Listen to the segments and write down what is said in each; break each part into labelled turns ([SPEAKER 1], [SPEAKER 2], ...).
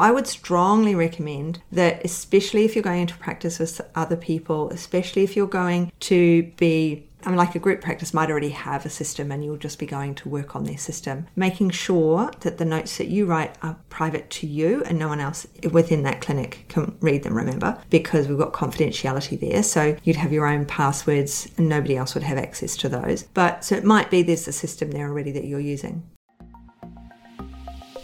[SPEAKER 1] I would strongly recommend that, especially if you're going into practice with other people, especially if you're going to be I mean, like a group practice might already have a system and you'll just be going to work on their system. Making sure that the notes that you write are private to you and no one else within that clinic can read them, remember, because we've got confidentiality there. So you'd have your own passwords and nobody else would have access to those. But so it might be there's a system there already that you're using.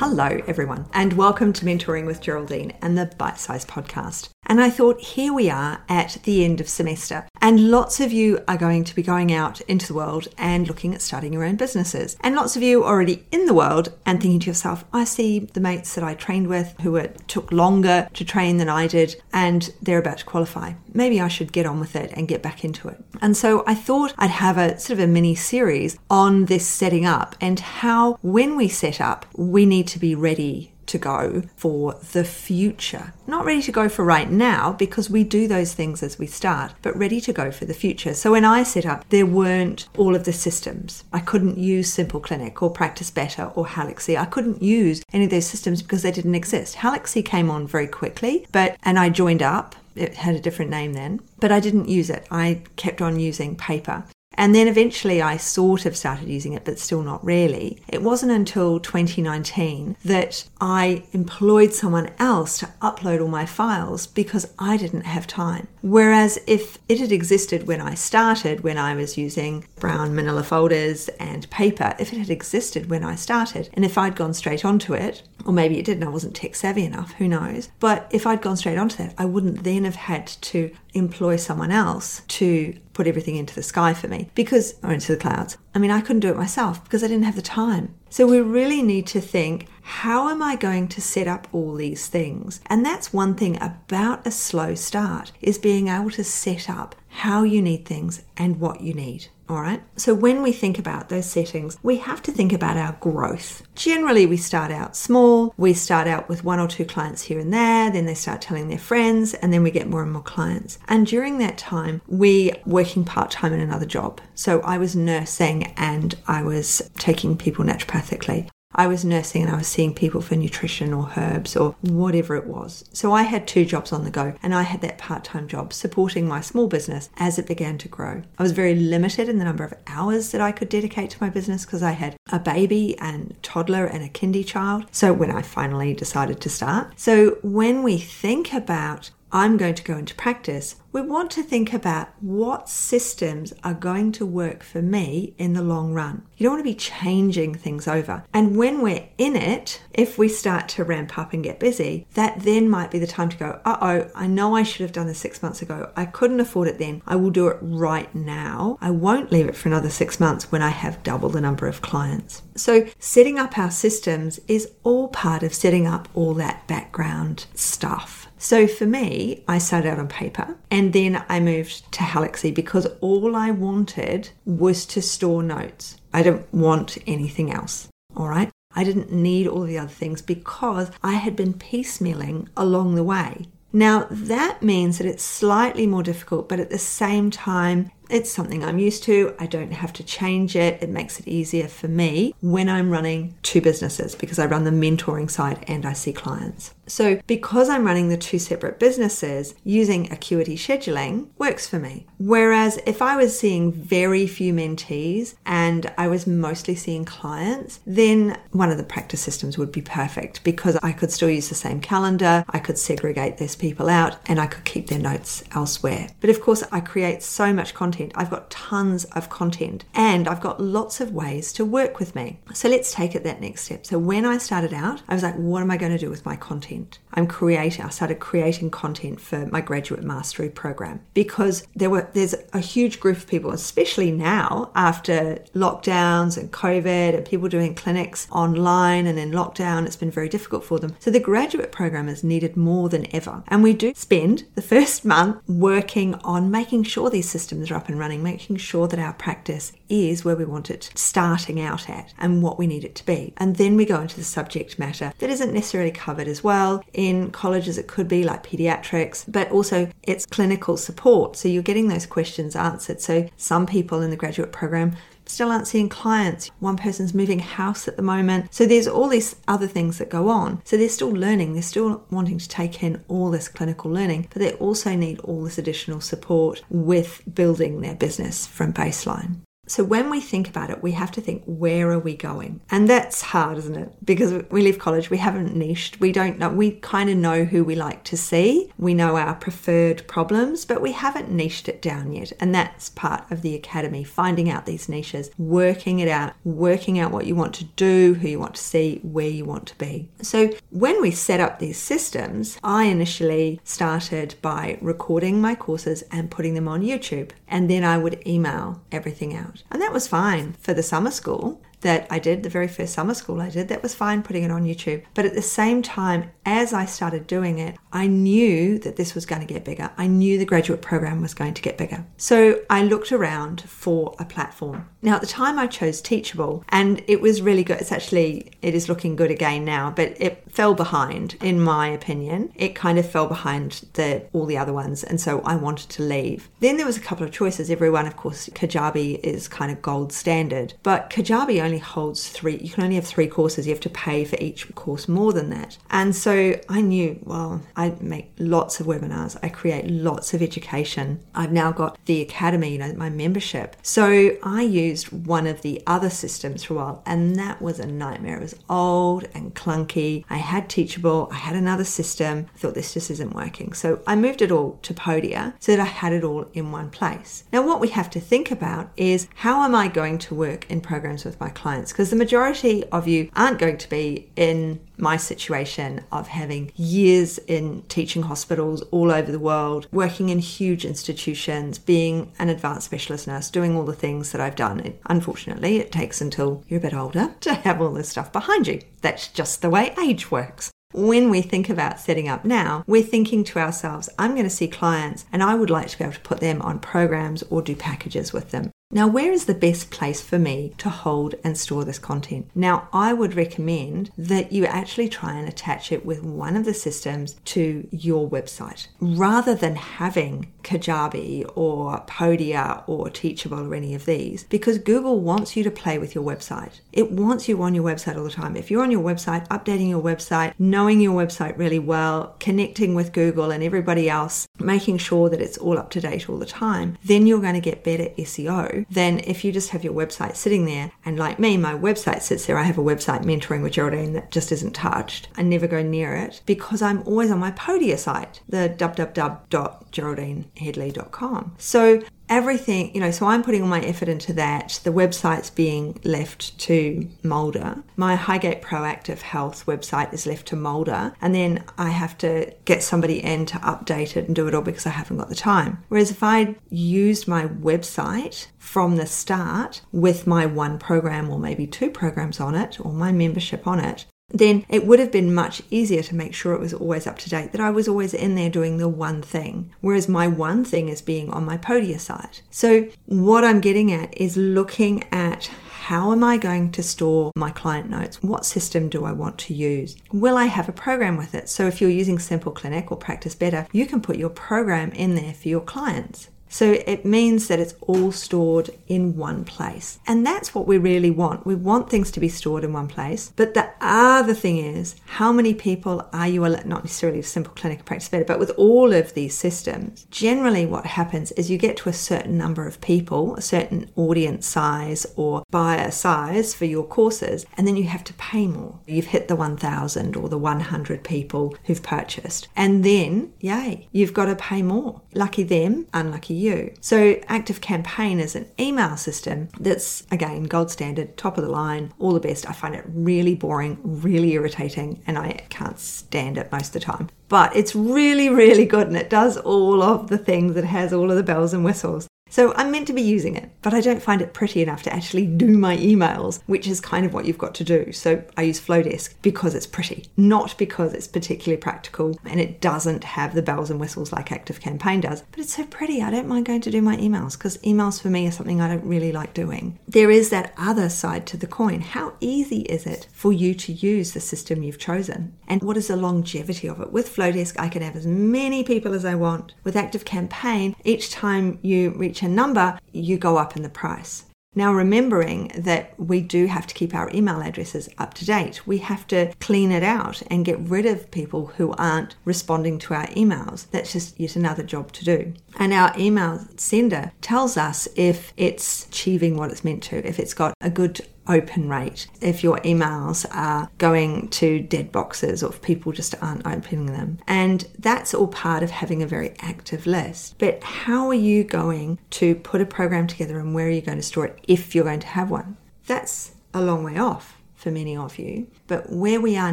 [SPEAKER 1] Hello, everyone, and welcome to Mentoring with Geraldine and the Bite Size Podcast. And I thought, here we are at the end of semester, and lots of you are going to be going out into the world and looking at starting your own businesses. And lots of you already in the world and thinking to yourself, I see the mates that I trained with who were, took longer to train than I did, and they're about to qualify. Maybe I should get on with it and get back into it. And so I thought I'd have a sort of a mini series on this setting up and how, when we set up, we need to be ready to go for the future. Not ready to go for right now because we do those things as we start, but ready to go for the future. So when I set up, there weren't all of the systems. I couldn't use Simple Clinic or Practice Better or Halaxy. I couldn't use any of those systems because they didn't exist. Halaxy came on very quickly, but and I joined up it had a different name then, but I didn't use it. I kept on using paper. And then eventually I sort of started using it, but still not really. It wasn't until 2019 that I employed someone else to upload all my files because I didn't have time. Whereas if it had existed when I started, when I was using brown manila folders and paper, if it had existed when I started, and if I'd gone straight onto it, or maybe it didn't, I wasn't tech savvy enough, who knows. But if I'd gone straight onto that, I wouldn't then have had to employ someone else to put everything into the sky for me because, or into the clouds. I mean, I couldn't do it myself because I didn't have the time. So we really need to think how am I going to set up all these things? And that's one thing about a slow start is being able to set up how you need things and what you need. All right. So when we think about those settings, we have to think about our growth. Generally, we start out small. We start out with one or two clients here and there. Then they start telling their friends, and then we get more and more clients. And during that time, we working part time in another job. So I was nursing and I was taking people naturopathically. I was nursing and I was seeing people for nutrition or herbs or whatever it was. So I had two jobs on the go and I had that part time job supporting my small business as it began to grow. I was very limited in the number of hours that I could dedicate to my business because I had a baby and toddler and a kindy child. So when I finally decided to start. So when we think about I'm going to go into practice, we want to think about what systems are going to work for me in the long run. You don't want to be changing things over. And when we're in it, if we start to ramp up and get busy, that then might be the time to go, uh oh, I know I should have done this six months ago. I couldn't afford it then. I will do it right now. I won't leave it for another six months when I have double the number of clients. So, setting up our systems is all part of setting up all that background stuff. So for me, I started out on paper and then I moved to Halaxy because all I wanted was to store notes. I didn't want anything else. All right. I didn't need all the other things because I had been piecemealing along the way. Now, that means that it's slightly more difficult, but at the same time, it's something I'm used to. I don't have to change it. It makes it easier for me when I'm running two businesses because I run the mentoring side and I see clients. So, because I'm running the two separate businesses, using Acuity scheduling works for me. Whereas if I was seeing very few mentees and I was mostly seeing clients, then one of the practice systems would be perfect because I could still use the same calendar, I could segregate those people out, and I could keep their notes elsewhere. But of course, I create so much content content. I've got tons of content and I've got lots of ways to work with me. So let's take it that next step. So when I started out, I was like, what am I going to do with my content? I'm creating, I started creating content for my graduate mastery program because there were there's a huge group of people, especially now after lockdowns and COVID and people doing clinics online and in lockdown, it's been very difficult for them. So the graduate program is needed more than ever. And we do spend the first month working on making sure these systems are up and running, making sure that our practice is where we want it starting out at and what we need it to be. And then we go into the subject matter that isn't necessarily covered as well. In colleges, it could be like pediatrics, but also it's clinical support. So you're getting those questions answered. So some people in the graduate program still aren't seeing clients. One person's moving house at the moment. So there's all these other things that go on. So they're still learning, they're still wanting to take in all this clinical learning, but they also need all this additional support with building their business from baseline. So when we think about it, we have to think, where are we going? And that's hard, isn't it? Because we leave college, we haven't niched. We don't know, we kind of know who we like to see. We know our preferred problems, but we haven't niched it down yet. And that's part of the academy, finding out these niches, working it out, working out what you want to do, who you want to see, where you want to be. So when we set up these systems, I initially started by recording my courses and putting them on YouTube. And then I would email everything out. And that was fine for the summer school that I did, the very first summer school I did, that was fine putting it on YouTube. But at the same time, as I started doing it, I knew that this was going to get bigger. I knew the graduate program was going to get bigger. So I looked around for a platform. Now, at the time, I chose Teachable, and it was really good. It's actually, it is looking good again now, but it fell behind, in my opinion. It kind of fell behind the all the other ones, and so I wanted to leave. Then there was a couple of choices. Everyone, of course, Kajabi is kind of gold standard, but Kajabi only holds three. You can only have three courses. You have to pay for each course more than that. And so I knew, well, I make lots of webinars. I create lots of education. I've now got the academy, you know, my membership. So I used one of the other systems for a while, and that was a nightmare. It was old and clunky. I had Teachable. I had another system. I thought this just isn't working. So I moved it all to Podia so that I had it all in one place. Now, what we have to think about is how am I going to work in programs with my clients? Because the majority of you aren't going to be in my situation of having years in teaching hospitals all over the world, working in huge institutions, being an advanced specialist nurse, doing all the things that I've done. It, unfortunately, it takes until you're a bit older to have all this stuff behind you. That's just the way age works. When we think about setting up now, we're thinking to ourselves, I'm going to see clients and I would like to be able to put them on programs or do packages with them. Now, where is the best place for me to hold and store this content? Now, I would recommend that you actually try and attach it with one of the systems to your website rather than having Kajabi or Podia or Teachable or any of these because Google wants you to play with your website. It wants you on your website all the time. If you're on your website, updating your website, knowing your website really well, connecting with Google and everybody else, making sure that it's all up to date all the time, then you're going to get better SEO than if you just have your website sitting there. And like me, my website sits there. I have a website mentoring with Geraldine that just isn't touched. I never go near it because I'm always on my Podia site, the www.geraldineheadley.com. So everything, you know, so I'm putting all my effort into that. The website's being left to moulder. My Highgate Proactive Health website is left to moulder. And then I have to get somebody in to update it and do it all because I haven't got the time. Whereas if I used my website from the start with my one program or maybe two programs on it or my membership on it, then it would have been much easier to make sure it was always up to date, that I was always in there doing the one thing. Whereas my one thing is being on my Podia site. So, what I'm getting at is looking at how am I going to store my client notes? What system do I want to use? Will I have a program with it? So, if you're using Simple Clinic or Practice Better, you can put your program in there for your clients. So it means that it's all stored in one place. And that's what we really want. We want things to be stored in one place. But the other thing is, how many people are you, not necessarily a simple clinic practice better, but with all of these systems, generally what happens is you get to a certain number of people, a certain audience size or buyer size for your courses, and then you have to pay more. You've hit the 1,000 or the 100 people who've purchased. And then, yay, you've got to pay more. Lucky them, unlucky you. So, Active Campaign is an email system that's, again, gold standard, top of the line, all the best. I find it really boring, really irritating, and I can't stand it most of the time. But it's really, really good and it does all of the things, it has all of the bells and whistles. So I'm meant to be using it, but I don't find it pretty enough to actually do my emails, which is kind of what you've got to do. So I use Flodesk because it's pretty, not because it's particularly practical and it doesn't have the bells and whistles like Active Campaign does. But it's so pretty. I don't mind going to do my emails because emails for me are something I don't really like doing. There is that other side to the coin. How easy is it for you to use the system you've chosen? And what is the longevity of it? With Flodesk, I can have as many people as I want. With Active Campaign, each time you reach reach a number, you go up in the price. Now, remembering that we do have to keep our email addresses up to date, we have to clean it out and get rid of people who aren't responding to our emails. That's just yet another job to do. And our email sender tells us if it's achieving what it's meant to, if it's got a good open rate, if your emails are going to dead boxes or if people just aren't opening them. And that's all part of having a very active list. But how are you going to put a program together and where are you going to store it if you're going to have one? That's a long way off for many of you. But where we are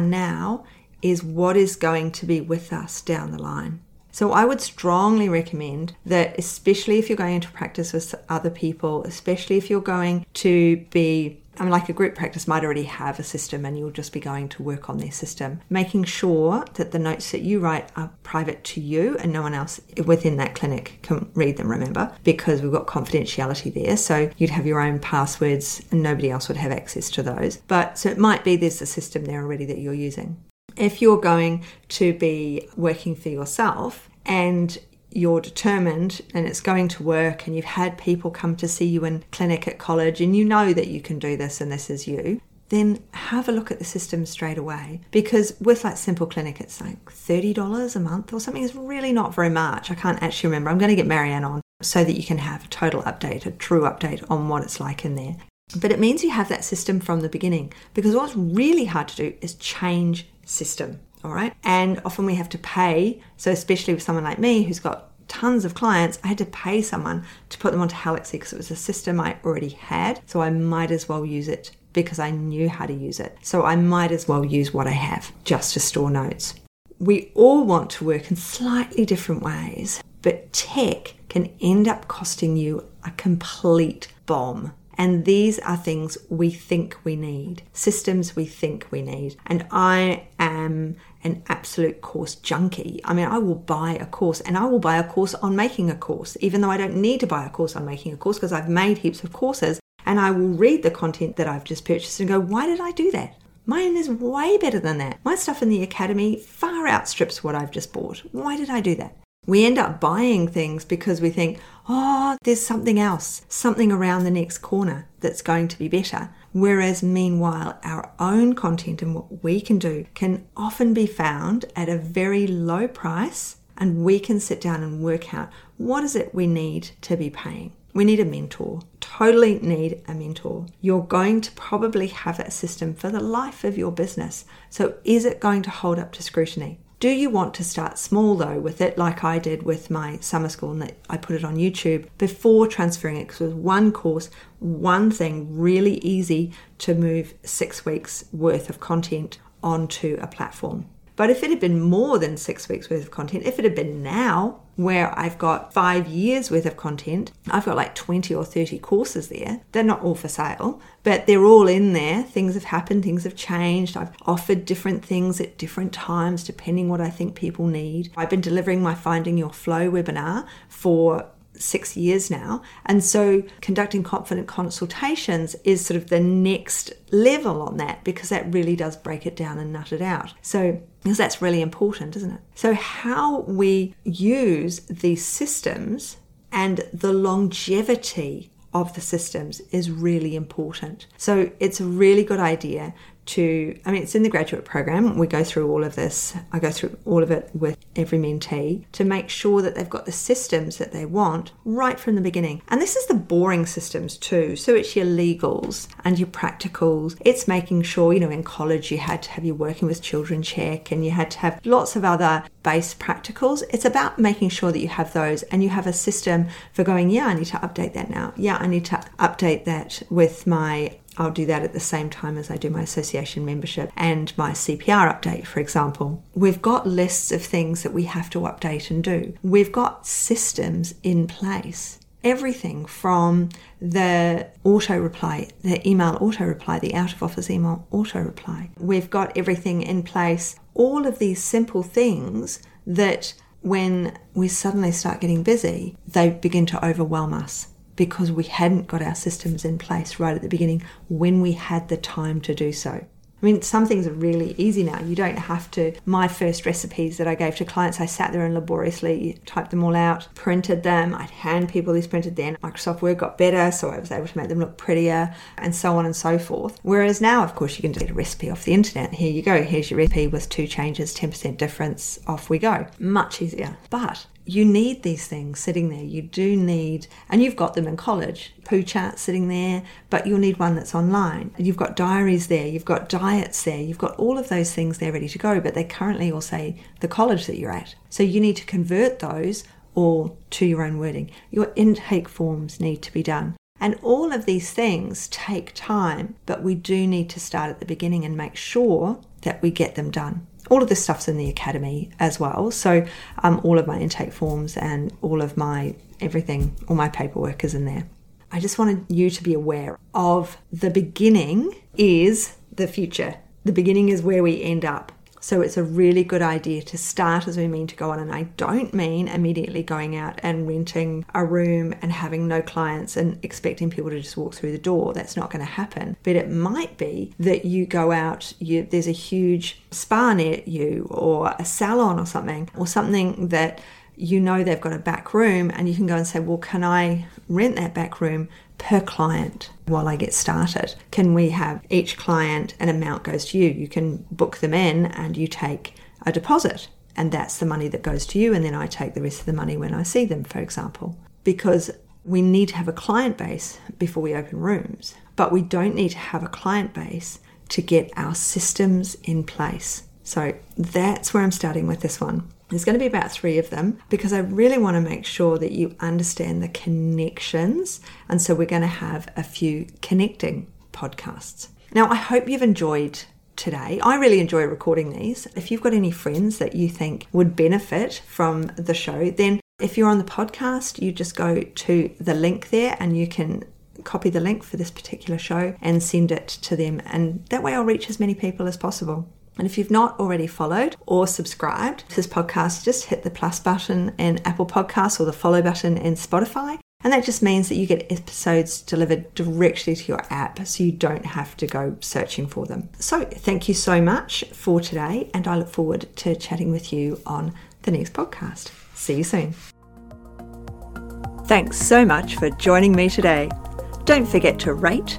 [SPEAKER 1] now is what is going to be with us down the line. So I would strongly recommend that, especially if you're going into practice with other people, especially if you're going to be I mean, like a group practice might already have a system and you'll just be going to work on their system. Making sure that the notes that you write are private to you and no one else within that clinic can read them, remember, because we've got confidentiality there. So you'd have your own passwords and nobody else would have access to those. But so it might be there's a system there already that you're using. If you're going to be working for yourself and you're determined and it's going to work and you've had people come to see you in clinic at college and you know that you can do this and this is you then have a look at the system straight away. Because with like simple clinic it's like $30 a month or something. It's really not very much. I can't actually remember. I'm going to get marianne on so that you can have a total update a true update on what it's like in there. But it means you have that system from the beginning because what's really hard to do is change system all right. And often we have to pay. So, especially with someone like me who's got tons of clients, I had to pay someone to put them onto Halaxy because it was a system I already had. So, I might as well use it because I knew how to use it. So, I might as well use what I have just to store notes. We all want to work in slightly different ways, but tech can end up costing you a complete bomb. And these are things we think we need, systems we think we need. And I am an absolute course junkie. I mean, I will buy a course and I will buy a course on making a course, even though I don't need to buy a course on making a course because I've made heaps of courses. And I will read the content that I've just purchased and go, why did I do that? Mine is way better than that. My stuff in the academy far outstrips what I've just bought. Why did I do that? We end up buying things because we think, oh, there's something else, something around the next corner that's going to be better. Whereas, meanwhile, our own content and what we can do can often be found at a very low price, and we can sit down and work out what is it we need to be paying. We need a mentor. Totally need a mentor. You're going to probably have that system for the life of your business. So, is it going to hold up to scrutiny? Do you want to start small though with it, like I did with my summer school, and that I put it on YouTube before transferring it? Because it was one course, one thing, really easy to move six weeks worth of content onto a platform. But if it had been more than six weeks worth of content, if it had been now, where I've got five years worth of content. I've got like 20 or 30 courses there. They're not all for sale, but they're all in there. Things have happened, things have changed. I've offered different things at different times depending what I think people need. I've been delivering my Finding Your Flow webinar for six years now. And so conducting confident consultations is sort of the next level on that because that really does break it down and nut it out. So because that's really important, isn't it? So how we use these systems and the longevity of the systems is really important. So it's a really good idea to, I mean, it's in the graduate program. We go through all of this. I go through all of it with every mentee to make sure that they've got the systems that they want right from the beginning. And this is the boring systems too. So it's your legals and your practicals. It's making sure, you know, in college you had to have your working with children check and you had to have lots of other base practicals. It's about making sure that you have those and you have a system for going, yeah, I need to update that now. Yeah, I need to update that with my I'll do that at the same time as I do my association membership and my CPR update, for example. We've got lists of things that we have to update and do. We've got systems in place. Everything from the auto reply, the email auto reply, the out of office email auto reply. We've got everything in place. All of these simple things that when we suddenly start getting busy, they begin to overwhelm us because we hadn't got our systems in place right at the beginning when we had the time to do so. I mean, some things are really easy now. You don't have to. My first recipes that I gave to clients, I sat there and laboriously typed them all out, printed them. I'd hand people these printed then. Microsoft Word got better, so I was able to make them look prettier and so on and so forth. Whereas now, of course, you can get a recipe off the internet. Here you go. Here's your recipe with two changes, 10% difference. Off we go. Much easier. But you need these things sitting there. You do need, and you've got them in college, poo chart sitting there, but you'll need one that's online. You've got diaries there, you've got diets there, you've got all of those things there ready to go, but they currently all say the college that you're at. So you need to convert those all to your own wording. Your intake forms need to be done. And all of these things take time, but we do need to start at the beginning and make sure that we get them done all of this stuff's in the academy as well. So um, all of my intake forms and all of my everything, all my paperwork is in there. I just wanted you to be aware of the beginning is the future. The beginning is where we end up. So it's a really good idea to start as we mean to go on. And I don't mean immediately going out and renting a room and having no clients and expecting people to just walk through the door. That's not going to happen. But it might be that you go out, you, there's a huge spa near you or a salon or something, or something that you know they've got a back room and you can go and say, well, can I rent that back room per client while I get started? Can we have each client an amount goes to you? You can book them in and you take a deposit, and that's the money that goes to you, and then I take the rest of the money when I see them, for example. Because we need to have a client base before we open rooms, but we don't need to have a client base to get our systems in place. So that's where I'm starting with this one. There's going to be about three of them because I really want to make sure that you understand the connections. And so we're going to have a few connecting podcasts. Now, I hope you've enjoyed today. I really enjoy recording these. If you've got any friends that you think would benefit from the show, then if you're on the podcast, you just go to the link there and you can copy the link for this particular show and send it to them. And that way I'll reach as many people as possible. And if you've not already followed or subscribed to this podcast, just hit the plus button in Apple Podcasts or the follow button in Spotify. And that just means that you get episodes delivered directly to your app so you don't have to go searching for them. So, thank you so much for today, and I look forward to chatting with you on the next podcast. See you soon. Thanks so much for joining me today. Don't forget to rate,